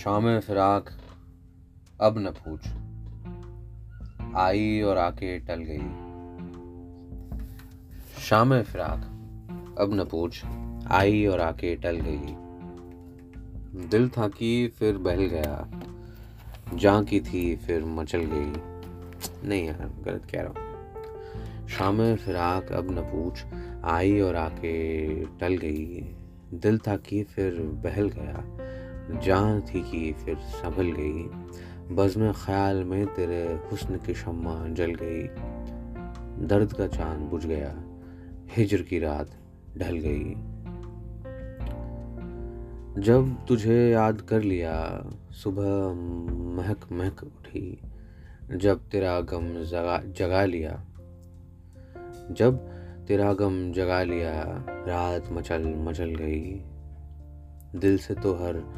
शाम फिराक, अब न पूछ। आई और आके टल गई। शाम फिराक, अब न पूछ। आई और आके टल गई। दिल था कि फिर बहल गया जहाँ की थी फिर मचल गई। नहीं यार, गलत कह रहा हूँ। शाम फिराक, अब न पूछ। आई और आके टल गई। दिल था कि फिर बहल गया जान थी कि फिर संभल गई। बज़म ख्याल में तेरे हुस्न की शम्मा जल गई। दर्द का चाँद बुझ गया। हिजर की रात ढल गई। जब तुझे याद कर लिया, सुबह महक महक उठी। जब तेरा गम जगा जगा लिया। जब तेरा गम जगा लिया, रात मचल मचल गई। दिल से तो हर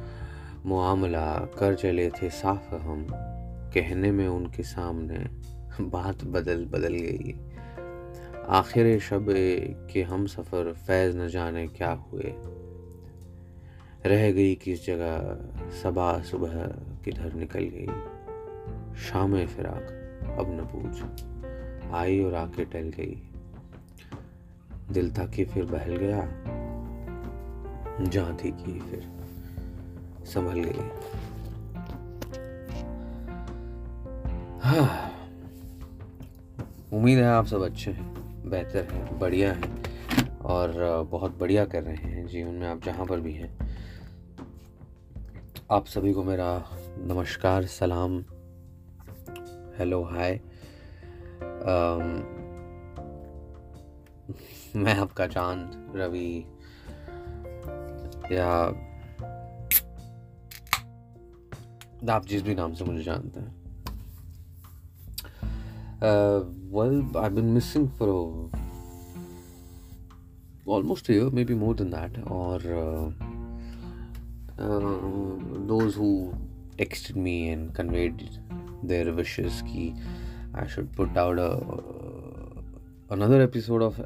मुआमला कर चले थे साफ़ हम। कहने में उनके सामने बात बदल बदल गई। आखिर शब के हम सफ़र फैज़ न जाने क्या हुए। रह गई किस जगह, सबा सुबह किधर निकल गई। शाम फिराक, अब न पूछ। आई और आके टल गई। दिल था कि फिर बहल गया। जहाँ थी कि फिर। संभल गई हाँ। उम्मीद है आप सब अच्छे हैं, बेहतर हैं, बढ़िया हैं और बहुत बढ़िया कर रहे हैं जीवन में आप जहाँ पर भी हैं। आप सभी को मेरा नमस्कार, सलाम, हेलो, हाय। मैं आपका चाँद, रवि, या आप जिस भी नाम से मुझे जानते हैं। Well I been missing for almost year maybe more than that और those who text me and conveyed their wishes की I should put out another episode of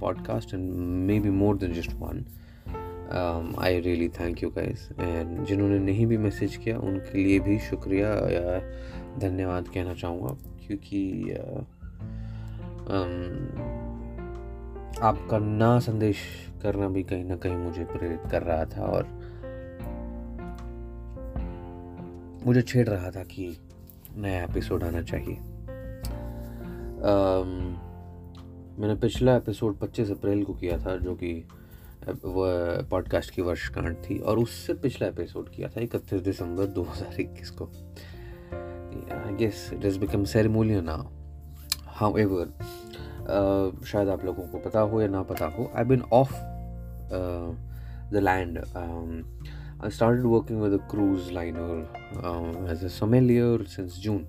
podcast and maybe more than just one I really thank you guys and जिन्होंने नहीं भी message किया उनके लिए भी शुक्रिया या धन्यवाद कहना चाहूँगा। क्योंकि uh, um, आपका ना संदेश करना भी कहीं ना कहीं मुझे प्रेरित कर रहा था और मुझे छेड़ रहा था कि नया एपिसोड आना चाहिए। Um, मैंने पिछला एपिसोड 25 अप्रैल को किया था जो कि पॉडकास्ट की वर्षगांठ थी और उससे पिछला एपिसोड किया था इकतीस दिसंबर 2021 को I guess it is become ceremonial now however शायद आप लोगों को पता हो या ना पता हो I been off the land working with a cruise liner um, as a sommelier since June,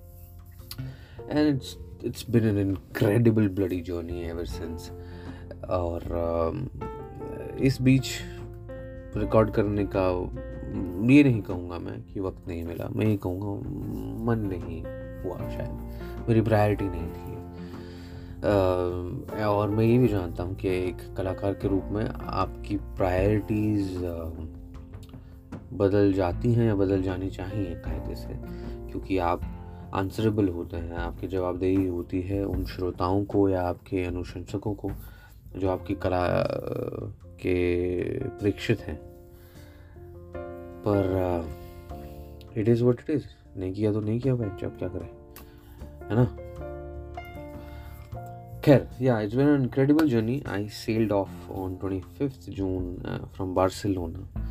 and it's it's been an incredible bloody journey ever since. और um, इस बीच रिकॉर्ड करने का ये नहीं कहूँगा मैं कि वक्त नहीं मिला। मैं ये कहूँगा मन नहीं हुआ शायद। मेरी प्रायोरिटी नहीं थी। आ, और मैं ये भी जानता हूँ कि एक कलाकार के रूप में आपकी प्रायोरिटीज़ बदल जाती हैं या बदल जानी चाहिए कायदे से। क्योंकि आप आंसरेबल होते हैं आपकी जवाबदेही होती है उन श्रोताओं को या आपके अनुशंसकों को जो आपकी कला के प्रेक्षित हैं। पर it is what it is नहीं किया तो नहीं किया भाई जब क्या करें? है ना? खैर या it's been incredible journey I sailed off on twenty fifth June from Barcelona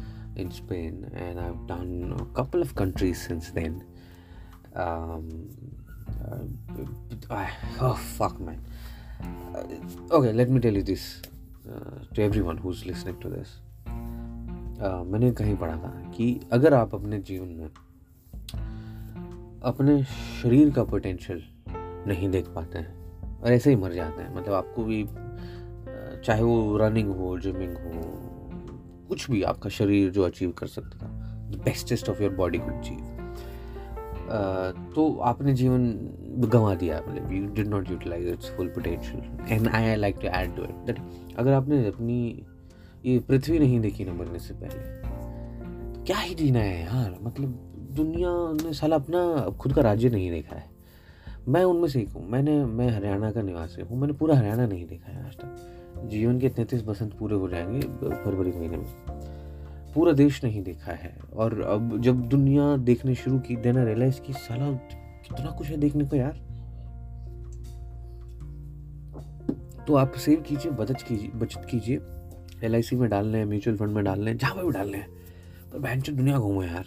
couple of countries since then. Um, uh, I, oh fuck, man. Uh, okay, let me tell you this. To everyone who's listening to this मैंने कहीं पढ़ा था कि अगर आप अपने जीवन में अपने शरीर का पोटेंशियल नहीं देख पाते हैं, और ऐसे ही मर जाते हैं मतलब आपको भी चाहे वो रनिंग हो जिमिंग हो, कुछ भी आपका शरीर जो अचीव कर सकता था the bestest of your body could achieve तो आपने जीवन गंवा दिया मतलब you did not utilize its full potential and I I like to add to it that अगर आपने अपनी ये पृथ्वी नहीं देखी ना मरने से पहले तो क्या ही जीना है यार? मतलब दुनिया ने साला अपना खुद का राज्य नहीं देखा है। मैं उनमें से एक हूँ। मैंने, मैं हरियाणा का निवासी हूँ। मैंने पूरा हरियाणा नहीं देखा है आज तक। जीवन के तैंतीस बसंत पूरे हो जाएँगे फरवरी महीने में। पूरा देश नहीं देखा है। और अब जब दुनिया देखने शुरू की, देना रियलाइज़ की साला, कितना कुछ है देखने को यार। तो आप सेव कीजिए, बचत कीजिए बचत कीजिए। एलआईसी में डालने हैं, म्यूचुअल फंड में डालने हैं, जहाँ पर भी डालने हैं। पर बहन दुनिया घूमे यार।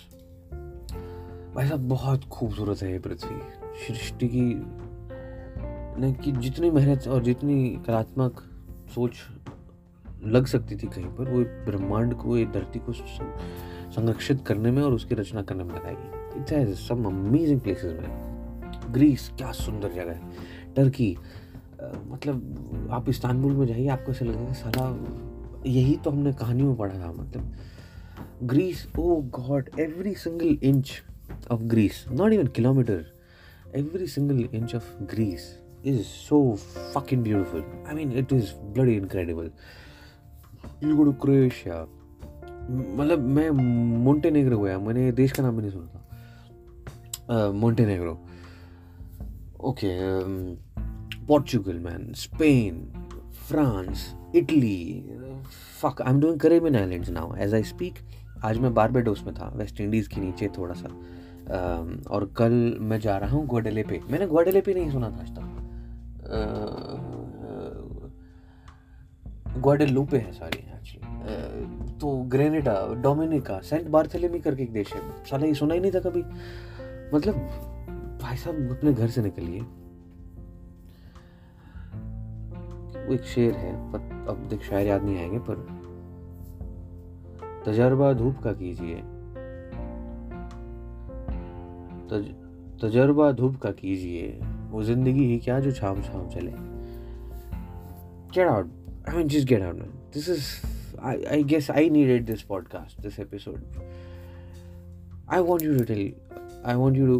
भाई साहब, बहुत खूबसूरत है ये पृथ्वी। सृष्टि की कि जितनी मेहनत और जितनी कलात्मक सोच लग सकती थी कहीं पर वो ब्रह्मांड को ये धरती को संरक्षित करने में और उसकी रचना करने में लगाएगी इट्स सम अमेजिंग प्लेसेस में ग्रीस क्या सुंदर जगह है टर्की मतलब आप इस्तानबुल में जाइए आपको ऐसा लगेगा सारा यही तो हमने कहानियों में पढ़ा था मतलब Greece oh God every single inch of Greece not even kilometer every single inch of Greece is so fucking beautiful. I mean, it is bloody incredible. You go to Croatia. मतलब मैं मोन्टेनेग्रो गया मैंने देश का नाम भी नहीं सुना था। Montenegro okay Portugal man Spain France Italy fuck I am doing Caribbean islands now as I speak आज मैं बारबेडोस में था वेस्ट इंडीज़ के नीचे थोड़ा सा। Uh, और कल मैं जा रहा हूँ ग्वाडेले पे मैंने ग्वाडेलेपे नहीं सुना था आज तक। ग्वाडेलूपे है सारी तो ग्रेनेडा डोमिनिका सेंट बार्थेलेमी करके एक देश है। साला ये सुना ही नहीं था कभी। मतलब भाई साहब अपने घर से निकलिए। एक शेर है पर अब देख शायर याद नहीं आएँगे पर तजर्बा धूप का कीजिए। तज, तजर्बा धूप का कीजिए। वो ज़िंदगी ही क्या जो छाम छाम चले। get out i mean just get out man. This is i i guess i needed this podcast this episode. I want you to tell i want you to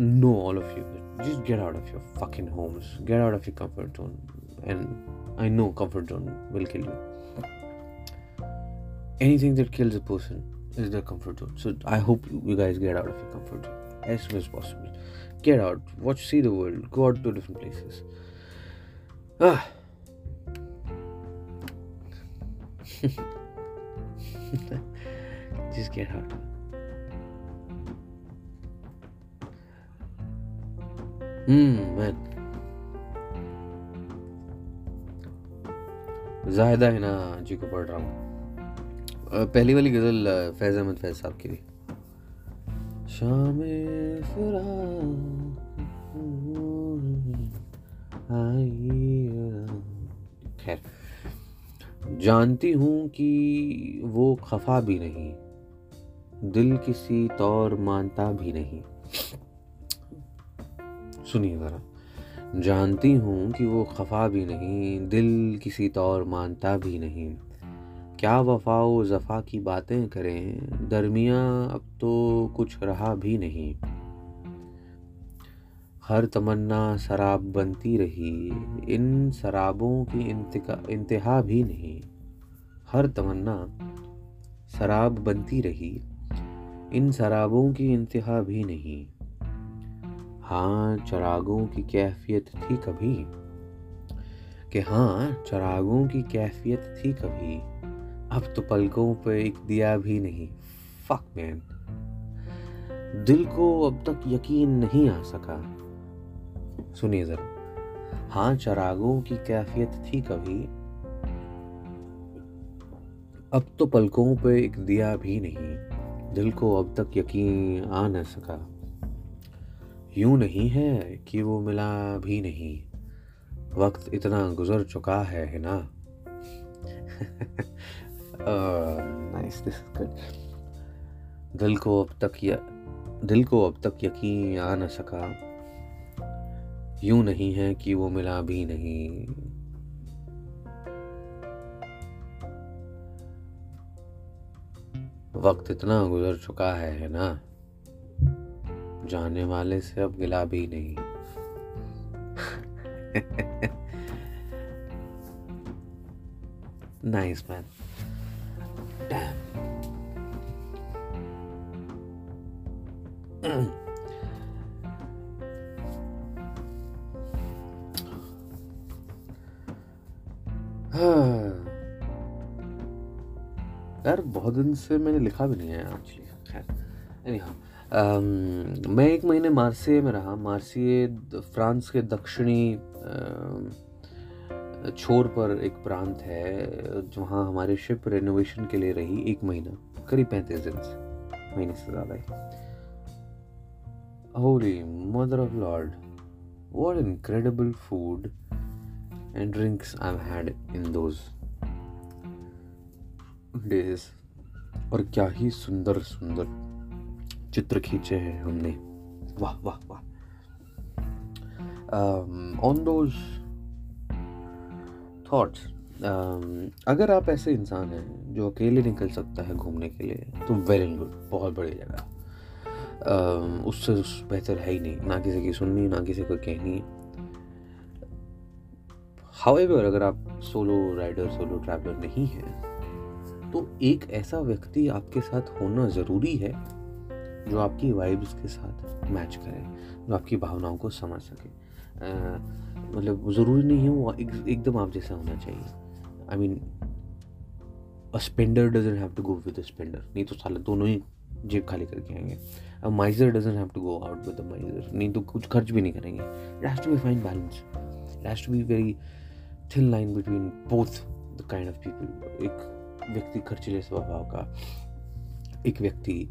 know all of you just get out of your fucking homes get out of your comfort zone and i know comfort zone will kill you. Anything that kills a person is their comfort zone. So i hope you guys get out of your comfort zone as soon as possible. Get out, watch, see the world, go out to different places. Ah. Just get out. Hmm, man. है ना जी को पढ़ रहा हूँ पहली वाली गज़ल फैज़ अहमद फैज़ साहब की थी शाम खैर जानती हूँ कि वो खफा भी नहीं, दिल किसी तौर मानता भी नहीं। सुनिए ज़रा, जानती हूँ कि वो खफा भी नहीं, दिल किसी तौर मानता भी नहीं। क्या वफा व जफ़ा की बातें करें, दरमिया अब तो कुछ रहा भी नहीं। हर तमन्ना शराब बनती रही, इन शराबों की इंतहा भी नहीं। हर तमन्ना शराब बनती रही। इन शराबों की इंतहा भी नहीं। हाँ चरागों की कैफियत थी कभी। कि हाँ चरागों की कैफियत थी कभी। अब तो पलकों पे एक दिया भी नहीं। फक मैन दिल को अब तक यकीन नहीं आ सका। सुनिए जरा। हाँ चरागों की कैफियत थी कभी। अब तो पलकों पे एक दिया भी नहीं दिल को अब तक यकीन आ न सका। यूँ नहीं है कि वो मिला भी नहीं वक्त इतना गुजर चुका है, है ना? नाइस दिस गुड दिल को अब तक या दिल को अब तक यकीन आ न सका। यूँ नहीं है कि वो मिला भी नहीं वक्त इतना गुजर चुका है है ना? जाने वाले से अब गिला भी नहीं। नाइस मैन यार दिन से मैंने लिखा भी नहीं है एक्चुअली खैर। एनी um, मैं एक महीने मार्सिए में रहा। मार्सिए फ्रांस के दक्षिणी छोर पर एक प्रांत है जहाँ हमारी शिप रेनोवेशन के लिए रही एक महीना करीब पैंतीस दिन से महीने से ज़्यादा ही। Holy mother of lord what incredible food and drinks I've had in those days. और क्या ही सुंदर सुंदर चित्र खींचे हैं हमने। वाह वाह वाह। ऑन दोज थॉट्स अगर आप ऐसे इंसान हैं जो अकेले निकल सकता है घूमने के लिए तो वेरी गुड बहुत बड़ी जगह। उससे बेहतर है ही नहीं, ना किसी की सुननी, ना किसी को कहनी। हाउएवर अगर आप सोलो राइडर सोलो ट्रैवलर नहीं हैं तो एक ऐसा व्यक्ति आपके साथ होना ज़रूरी है जो आपकी वाइब्स के साथ मैच करे जो आपकी भावनाओं को समझ सके। मतलब ज़रूरी नहीं है वो एक, एकदम आप जैसा होना चाहिए। I mean a spender doesn't have to go with a spender नहीं तो साले दोनों ही जेब खाली करके आएँगे। A miser doesn't have to go out with miser नहीं तो कुछ खर्च भी नहीं करेंगे। Has to be fine balance has to be very thin line between both the kind of people एक व्यक्ति खर्चीले स्वभाव का। एक व्यक्ति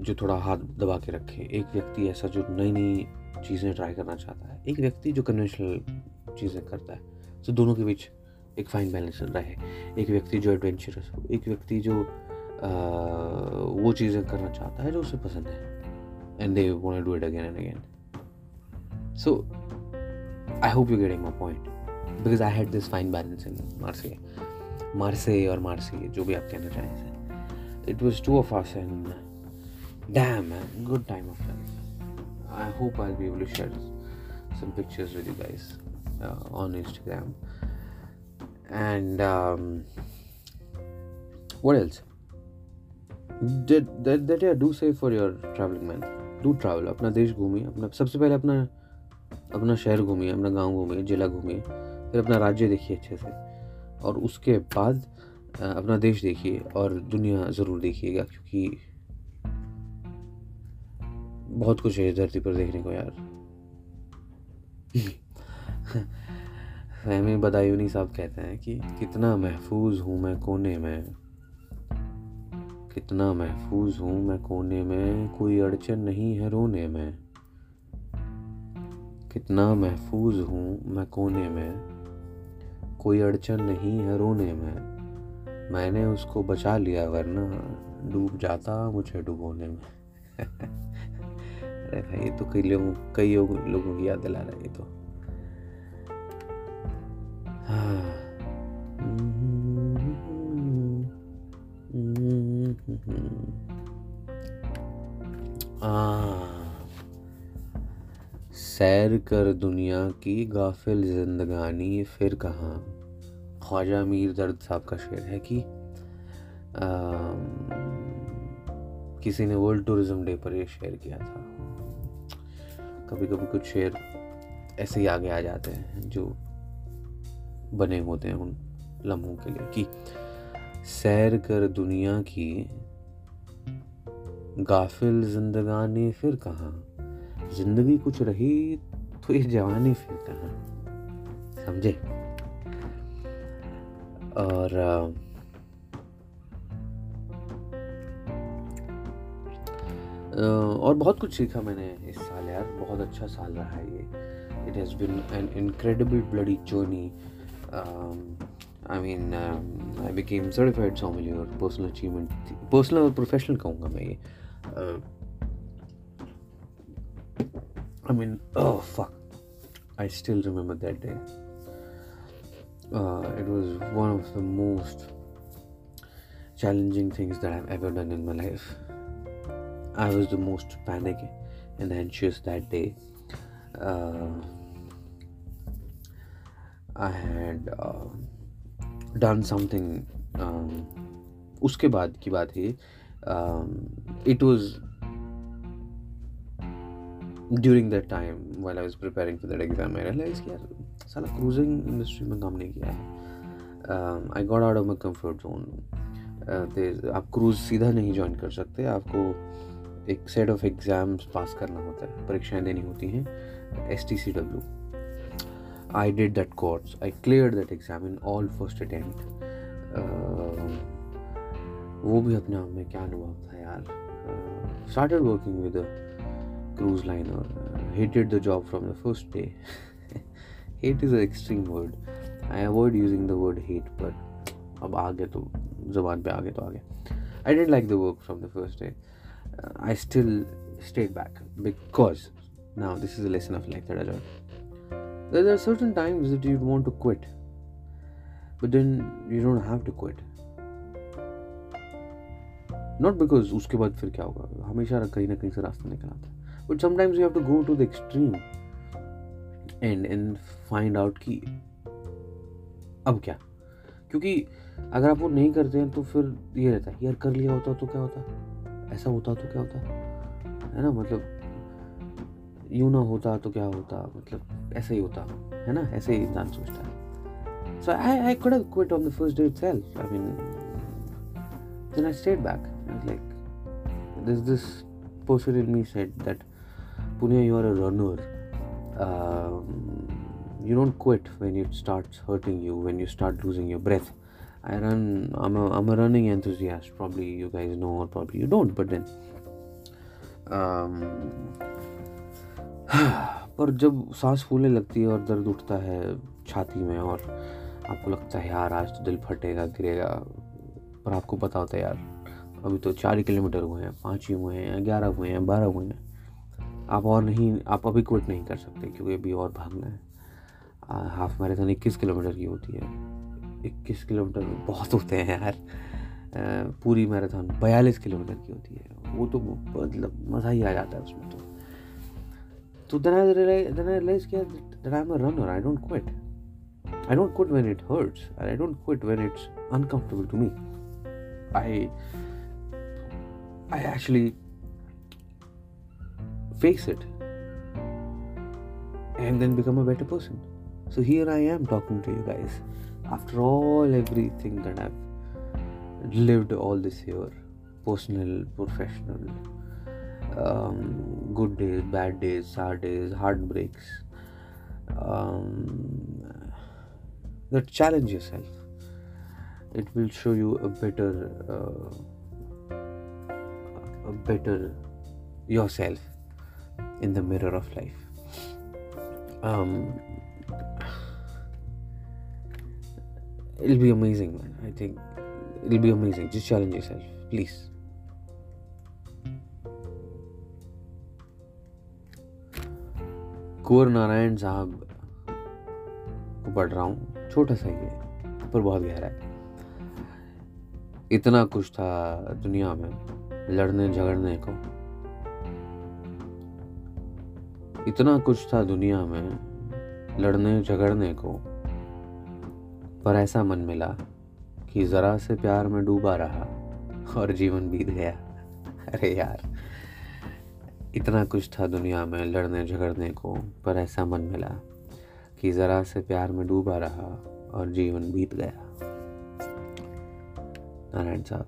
जो थोड़ा हाथ दबा के रखे एक व्यक्ति ऐसा जो नई नई चीज़ें ट्राई करना चाहता है एक व्यक्ति जो कन्वेंशनल चीज़ें करता है। तो दोनों के बीच एक फाइन बैलेंस रहे। एक व्यक्ति जो एडवेंचरस हो एक व्यक्ति जो आ, वो चीज़ें करना चाहता है जो उसे पसंद है। And they want do it again and again so I hope you getting my point because I had this fine balance in Marseille Marseille और मार्से जो भी आप कहना चाहें it was two of us and damn good time of life I hope I be able to share some pictures with you guys uh, on Instagram. And um, what else? Did that that yeah, do say for your. अपना देश घूमिए अपना सबसे पहले अपना अपना शहर घूमिए अपना गाँव घूमिए जिला घूमिए फिर अपना राज्य देखिए अच्छे से और उसके बाद अपना देश देखिए और दुनिया ज़रूर देखिएगा क्योंकि बहुत कुछ है धरती पर देखने को यार। फहमी बदायूनी साहब कहते हैं कि कितना महफूज हूँ मैं कोने में, कितना महफूज हूँ मैं कोने में, कोई अड़चन नहीं है रोने में। कितना महफूज हूँ मैं कोने में। कोई अड़चन नहीं है रोने में। मैंने उसको बचा लिया, वरना डूब जाता मुझे डुबोने में। अरे भाई, ये तो कई लोगों कई लोगों की याद दिला रहा है तो। हाँ। सैर कर दुनिया की गाफिल जिंदगानी फिर कहाँ? ख्वाजा मीर दर्द साहब का शेर है कि आ, किसी ने वर्ल्ड टूरिज़्म डे पर ये शेयर किया था। कभी कभी कुछ शेर ऐसे ही आगे आ जाते हैं जो बने होते हैं उन लम्हों के लिए कि सैर कर दुनिया की गाफिल जिंदगानी फिर कहाँ? ज़िंदगी कुछ रही तो ये जवानी फिर कहाँ? समझे? और और बहुत कुछ सीखा मैंने इस साल यार। बहुत अच्छा साल रहा है ये। It has been an incredible bloody journey I mean I became certified sommelier personal achievement personal और प्रोफेशनल कहूँगा मैं ये। Uh, I mean, oh fuck. I still remember that day. Uh, it was one of the most challenging things that I've ever done in my life. I was the most panic and anxious that day. Uh, I had uh, done something. Um, उसके बाद की बात है it was during that time while I was preparing for that exam I realize यार cruising industry में काम नहीं किया है. I got out of my comfort zone आप क्रूज सीधा नहीं ज्वाइन कर सकते। आपको एक सेट ऑफ़ एग्ज़ाम्स पास करना होता है। परीक्षाएँ देनी होती हैं। S T C W I did that course I clear that exam in all first attempt वो भी अपने आप में क्या अनुभव था यार? Started working with cruise liner. Uh, hated the job from the first day. hate is an extreme word. I avoid using the word hate, but अब आ गए तो जबान पे आ गए तो आ गए I the work from the first day. Uh, I still stayed back because now this is a lesson of life that I learned. There are certain times that you want to quit, but then you don't have to quit. Not because उसके बाद फिर क्या होगा हमेशा कहीं ना कहीं से रास्ता निकल आता है but sometimes you have to go to the extreme and and find out कि अब क्या? क्योंकि अगर आप वो नहीं करते हैं तो फिर ये रहता है यार कर लिया होता तो क्या होता? ऐसा होता तो क्या होता? है ना? मतलब यूँ ना होता तो क्या होता? मतलब ऐसा ही होता है ना? ऐसे ही इंसान सोचता है। So I I could quit on the first day itself I mean stayed back. I was like, this this person in me said that Punya, you are a runner. Um, you don't quit when it starts hurting you, when you start losing your breath. I run. I'm a I'm a running enthusiast. Probably you guys know, or probably you don't. But then, um, पर जब सांस फूलने लगती है और दर्द उठता है छाती में और आपको लगता है यार आज तो दिल फटेगा गिरेगा पर आपको पता होता है यार अभी तो चार किलोमीटर हुए हैं पाँच ही हुए हैं ग्यारह हुए हैं बारह हुए हैं आप और नहीं, आप अभी क्विट नहीं कर सकते क्योंकि अभी और भागना है। हाफ़ मैराथन इक्कीस किलोमीटर की होती है। इक्कीस किलोमीटर बहुत होते हैं यार। पूरी मैराथन बयालीस किलोमीटर की होती है। वो तो मतलब मज़ा ही आ जाता है उसमें तो। तो I runner don't quit I I don't quit when it's uncomfortable to me I I actually face it and then become a better person. So here I am talking to you guys. After all, everything that I've lived all this year personal, professional, um, good days, bad days, sad days, heartbreaks. Um, that challenge yourself. It will show you a better, uh, a better yourself in the mirror of life. Um, it'll be amazing, man. I think it'll be amazing. Just challenge yourself, please. Kunwar Narayan साहब को पढ़ रहा हूँ छोटा सा ही है पर बहुत गहरा है इतना कुछ था दुनिया में लड़ने झगड़ने को इतना कुछ था दुनिया में, लड़ने झगड़ने को। पर ऐसा मन मिला कि ज़रा से प्यार में डूबा रहा और जीवन बीत गया। अरे यार, इतना कुछ था दुनिया में, लड़ने झगड़ने को, पर ऐसा मन मिला कि ज़रा से प्यार में डूबा रहा और जीवन बीत गया। नारायण साहब।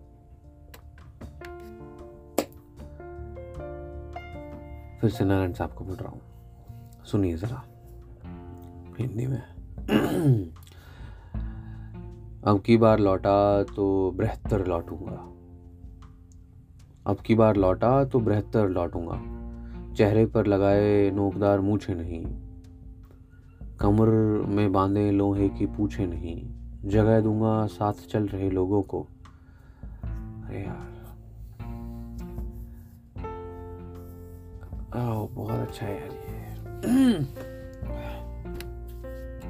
फिर से नारायण साहब को बोल रहा हूँ। सुनिए ज़रा। हिंदी में। अब की बार लौटा तो बहत्तर लौटूँगा। अब की बार लौटा तो बहत्तर लौटूँगा। चेहरे पर लगाए नोकदार मूछे नहीं। कमर में बांधे लोहे की पूछे नहीं। जगह दूँगा साथ चल रहे लोगों को। अरे यार। बहुत अच्छा है यार ये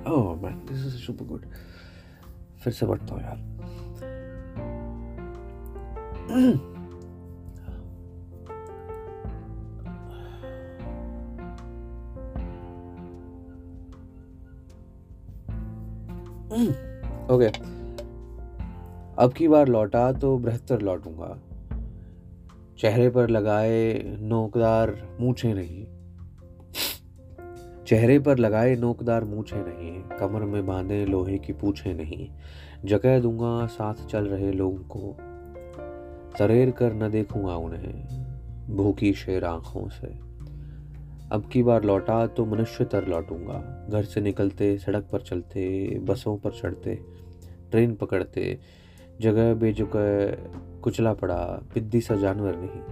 oh man, this is super good. फिर से बढ़ता हूँ यार ओके okay. अब की बार लौटा तो बहत्तर लौटूँगा चेहरे पर लगाए नोकदार मूछे नहीं। चेहरे पर लगाए नोकदार मूछे नहीं, कमर में बांधे लोहे की पूछे नहीं। जगह दूँगा, साथ चल रहे लोगों को। तरेर कर न देखूँगा उन्हें, भूखी शेर आँखों से। अब की बार लौटा तो मनुष्य तर लौटूँगा। घर से निकलते, सड़क पर चलते, बसों पर चढ़ते, ट्रेन पकड़ते जगह बेजुगह कुचला पड़ा, पिद्दी सा जानवर नहीं।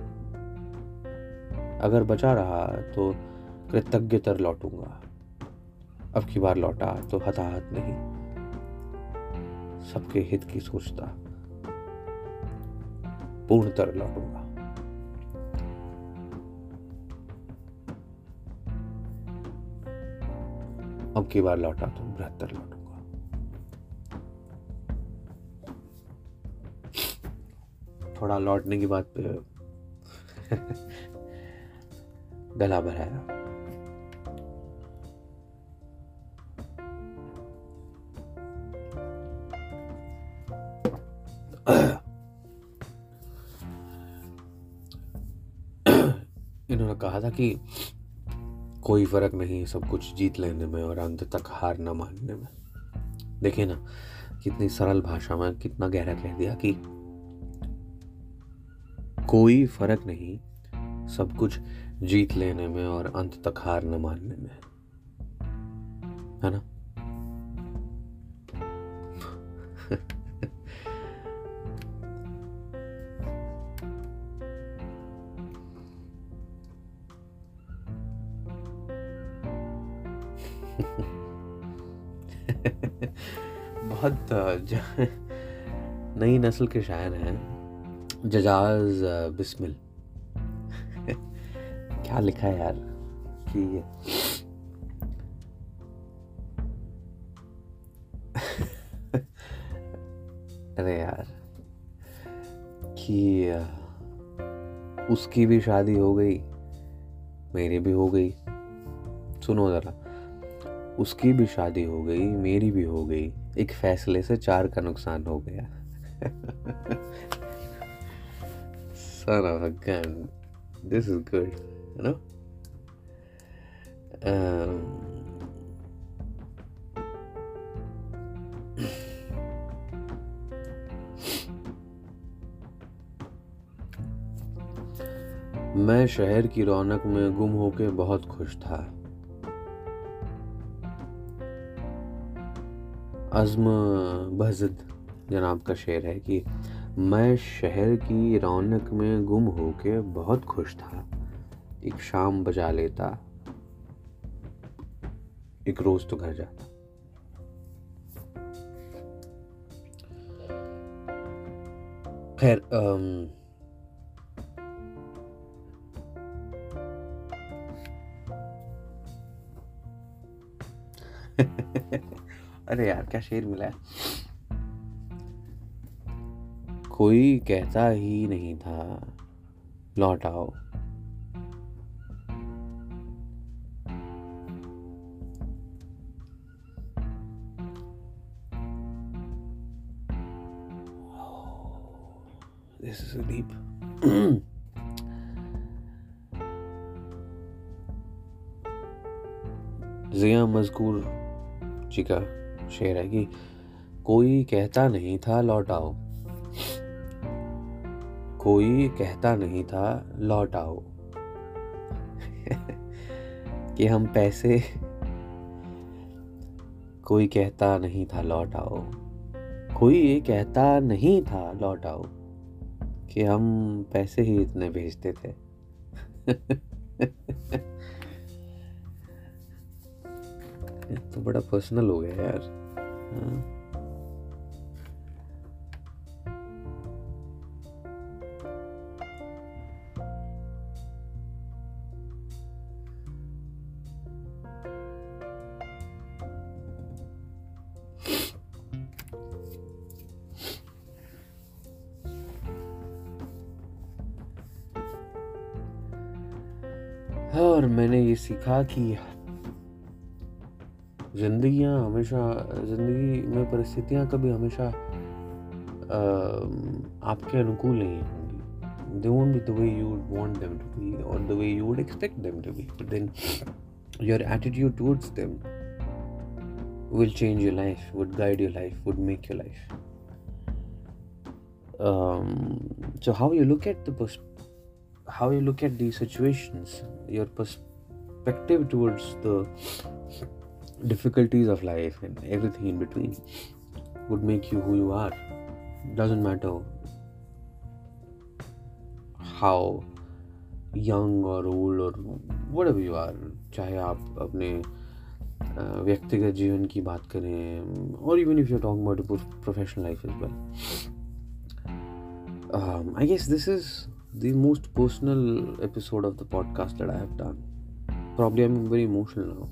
अगर बचा रहा तो कृतज्ञ तर लौटूँगा। अब की बार लौटा तो हताहत नहीं। सबके हित की सोचता पूर्ण तर लौटूँगा। अब की बार लौटा तो बहत्तर लौटूँगा। थोड़ा लौटने की पे गला भराया इन्होंने कहा था कि कोई फ़र्क नहीं सब कुछ जीत लेने में और अंत तक हार ना मानने में। देखिए ना, कितनी सरल भाषा में कितना गहरा कह दिया कि कोई फ़र्क नहीं। सब कुछ जीत लेने में और अंत तक हार न मानने में। है ना? बहुत नई नस्ल के शायर हैं। जजाज बिस्मिल। क्या लिखा है यार? कि अरे यार, कि उसकी भी शादी हो गई, मेरी भी हो गई। सुनो ज़रा, उसकी भी शादी हो गई, मेरी भी हो गई, एक फैसले से चार का नुकसान हो गया। Son of a gun. This is good you know? Um, मैं शहर की रौनक में गुम होके बहुत खुश था। अज़म बहजद जनाब का शेर है कि मैं शहर की रौनक में गुम होके बहुत खुश था। एक शाम बजा लेता, एक रोज तो घर जाता। खैर अरे यार, क्या शेर मिला है? कोई कहता ही नहीं था लौट आओ This. जिया मजकूर जी का शेर है कि कोई कहता नहीं था, लौट आओ कोई कहता नहीं था, लौट आओ। कि हम पैसे कोई कहता नहीं था, लौट आओ। कोई ये कहता नहीं था, लौट आओ। कि हम पैसे ही इतने भेजते थे। तो बड़ा पर्सनल हो गया यार। हाँ। और मैंने ये सीखा कि ज़िंदगी हमेशा, ज़िंदगी में परिस्थितियाँ कभी हमेशा आपके अनुकूल नहीं होंगी। They won't be the way you want them to be और the way you would expect them to be then your attitude towards them will change your life would guide your life would make your life so how you look at the how you look at these situations, your perspective towards the difficulties of life and everything in between would make you who you are. Doesn't matter how young or old or whatever you are चाहे आप अपने व्यक्तिगत जीवन की बात करें और even if you talking about professional life is well I guess this is the most personal episode of the podcast that I have done. Probably I'm very emotional now.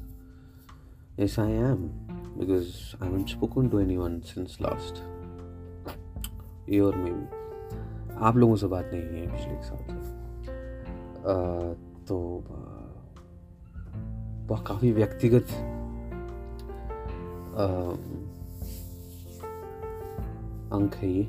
Yes, I am because I haven't spoken to anyone since last year maybe. आप लोगों से बात नहीं है पिछले एक साल से तो वह काफ़ी व्यक्तिगत अंक है ये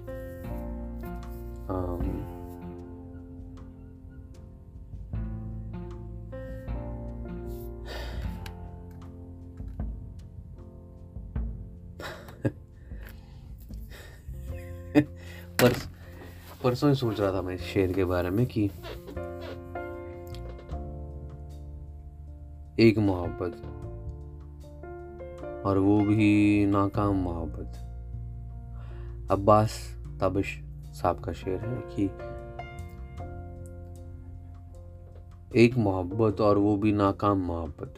परसों ही सोच रहा था मैं इस शेर के बारे में कि एक मोहब्बत और वो भी नाकाम मोहब्बत। अब्बास ताबिश साहब का शेर है कि एक मोहब्बत और वो भी नाकाम मोहब्बत।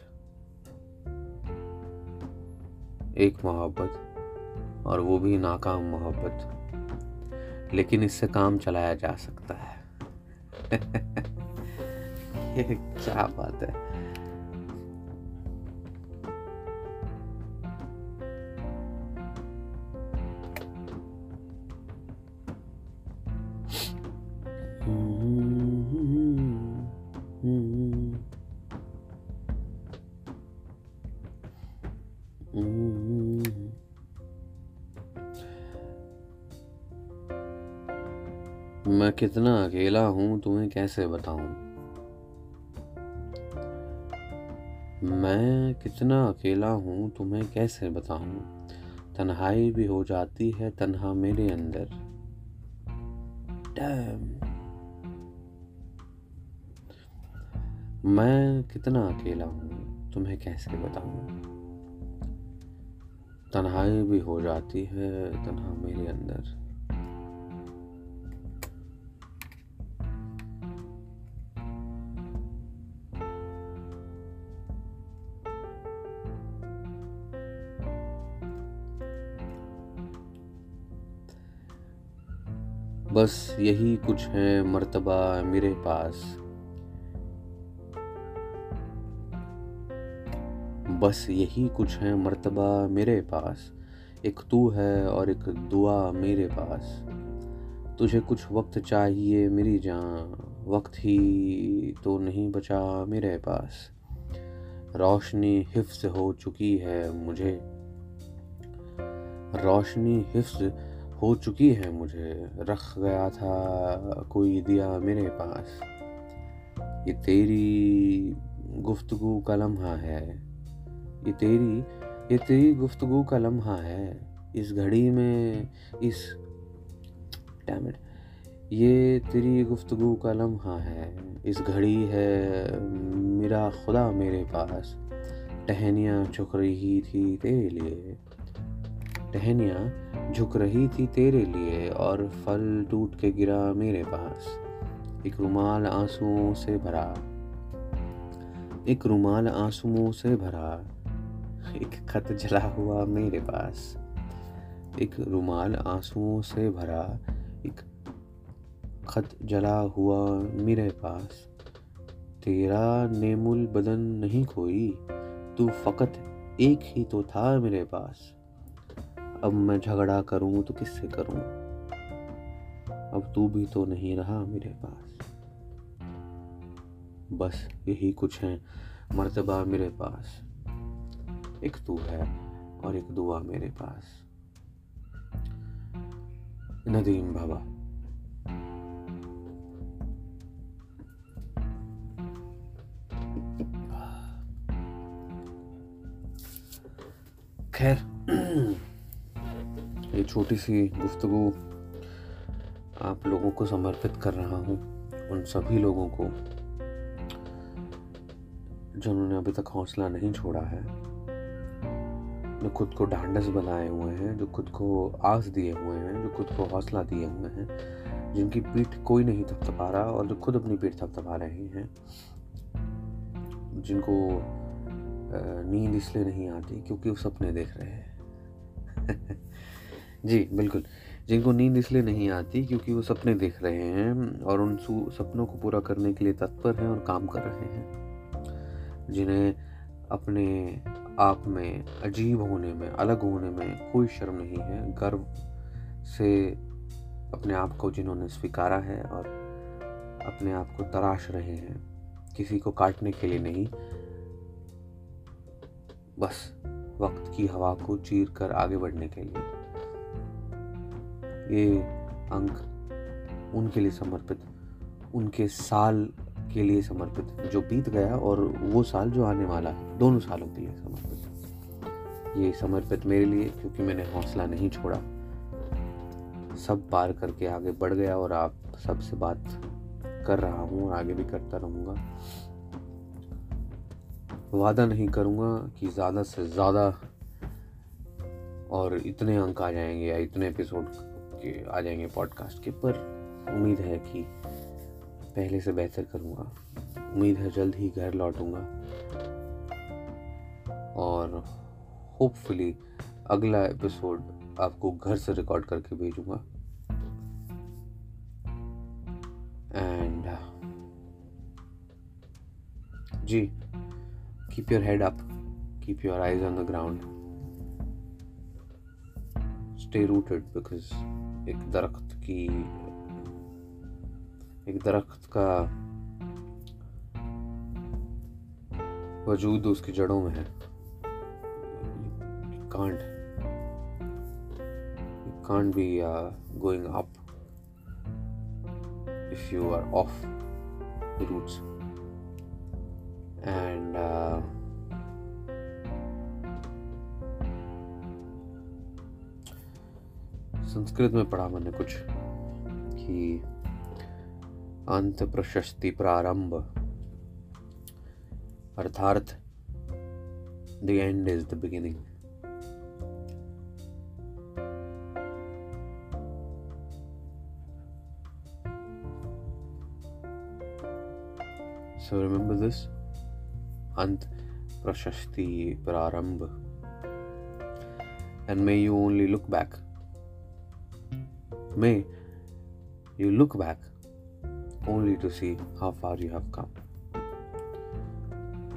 एक मोहब्बत और वो भी नाकाम मोहब्बत। लेकिन इससे काम चलाया जा सकता है। ये क्या बात है? हूँ, तुम्हें कैसे बताऊँ? मैं कितना अकेला हूँ, तुम्हें कैसे बताऊँ? तन्हाई भी हो जाती है, तन्हा मेरे अंदर. मैं कितना अकेला हूँ, तुम्हें कैसे बताऊँ? तन्हाई भी हो जाती है, तन्हा मेरे अंदर। बस यही कुछ है मर्तबा मेरे पास। बस यही कुछ है मर्तबा मेरे पास। एक तू है और एक दुआ मेरे पास। तुझे कुछ वक्त चाहिए मेरी जान, वक्त ही तो नहीं बचा मेरे पास। रोशनी हिफ्स हो चुकी है मुझे। रोशनी हिफ्स हो चुकी है, मुझे रख गया था कोई दिया मेरे पास। ये तेरी गुफ्तगु का लम्हा है। ये तेरी ये तेरी गुफ्तगु का लम्हा है। इस घड़ी में, इस डैमिट ये तेरी गुफ्तगु का लम्हा है। इस घड़ी है मेरा खुदा मेरे पास। टहनियाँ झुक रही थी तेरे लिए। टहनियाँ झुक रही थी तेरे लिए और फल टूट के गिरा मेरे पास। एक रुमाल आंसुओं से भरा। एक रुमाल आंसुओं से भरा। एक खत जला हुआ मेरे पास। एक रुमाल आंसुओं से भरा। एक खत जला हुआ मेरे पास। तेरा नेमुल बदन नहीं कोई तू फकत एक ही तो था मेरे पास। अब मैं झगड़ा करूँ तो किससे करूँ? अब तू भी तो नहीं रहा मेरे पास। बस यही कुछ है, मर्तबा मेरे पास। एक तू है और एक दुआ मेरे पास। नदीम बाबा। खैर ये छोटी सी गुफ्तगु आप लोगों को समर्पित कर रहा हूँ, उन सभी लोगों को, जिन्होंने अभी तक हौसला नहीं छोड़ा है, जो खुद को ढांडस बनाए हुए हैं, जो खुद को आस दिए हुए हैं, जो खुद को हौसला दिए हुए हैं, जिनकी पीठ कोई नहीं थपथपा रहा और जो खुद अपनी पीठ थपथपा रहे हैं, जिनको नींद इसलिए नहीं आती क्योंकि वो सपने देख रहे हैं। जी, बिल्कुल। जिनको नींद इसलिए नहीं आती क्योंकि वो सपने देख रहे हैं और उन सपनों को पूरा करने के लिए तत्पर हैं और काम कर रहे हैं। जिन्हें अपने आप में अजीब होने में, अलग होने में कोई शर्म नहीं है। गर्व से अपने आप को जिन्होंने स्वीकारा है और अपने आप को तराश रहे हैं, किसी को काटने के लिए नहीं। बस, वक्त की हवा को चीर कर आगे बढ़ने के लिए। ये अंक उनके लिए समर्पित, उनके साल के लिए समर्पित, जो बीत गया और वो साल जो आने वाला है, दोनों सालों के लिए समर्पित। ये समर्पित मेरे लिए, क्योंकि मैंने हौसला नहीं छोड़ा। सब पार करके आगे बढ़ गया और आप सबसे बात कर रहा हूँ और आगे भी करता रहूँगा। वादा नहीं करूँगा कि ज़्यादा से ज़्यादा और इतने अंक आ जाएँगे या इतने एपिसोड के आ जाएँगे पॉडकास्ट के, पर उम्मीद है कि पहले से बेहतर करूँगा। उम्मीद है जल्द ही घर लौटूँगा। और होपफुली अगला एपिसोड आपको घर से रिकॉर्ड करके भेजूँगा। And ji keep your head up keep your eyes on the ground stay rooted because एक दरख्त की एक दरख्त का वजूद उसकी जड़ों में है। Can't can't be going up if you are off the roots. And uh, Sanskrit में पढ़ा मैंने कुछ, कि अंत प्रशस्ति प्रारंभ, अर्थात the end is the beginning so remember this अंत प्रशस्ति प्रारंभ। And may you only look back May you look back only to see how far you have come.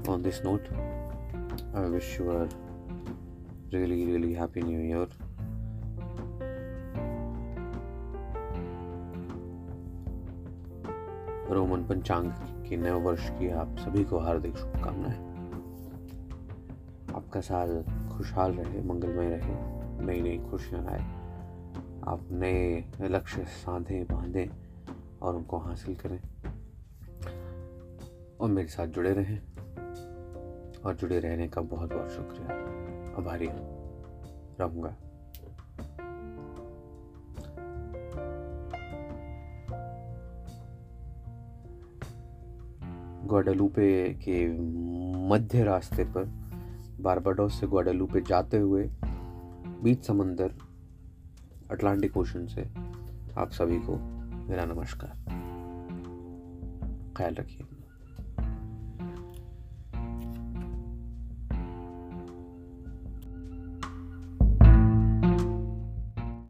On this note, I wish you a really, really happy new year. Roman पंचांग के नव वर्ष की आप सभी को हार्दिक शुभकामनाएँ आपका साल खुशहाल रहे मंगलमय रहे नई नई खुशियाँ आए आप नए लक्ष्य साधे बांधें और उनको हासिल करें। और मेरे साथ जुड़े रहें। और जुड़े रहने का बहुत बहुत शुक्रिया। आभारी रहूँगा। ग्वाडालूपे के मध्य रास्ते पर बारबाडोस से ग्वाडालूपे जाते हुए बीच समंदर अटलांटिक ओशन से आप सभी को मेरा नमस्कार। ख्याल रखिए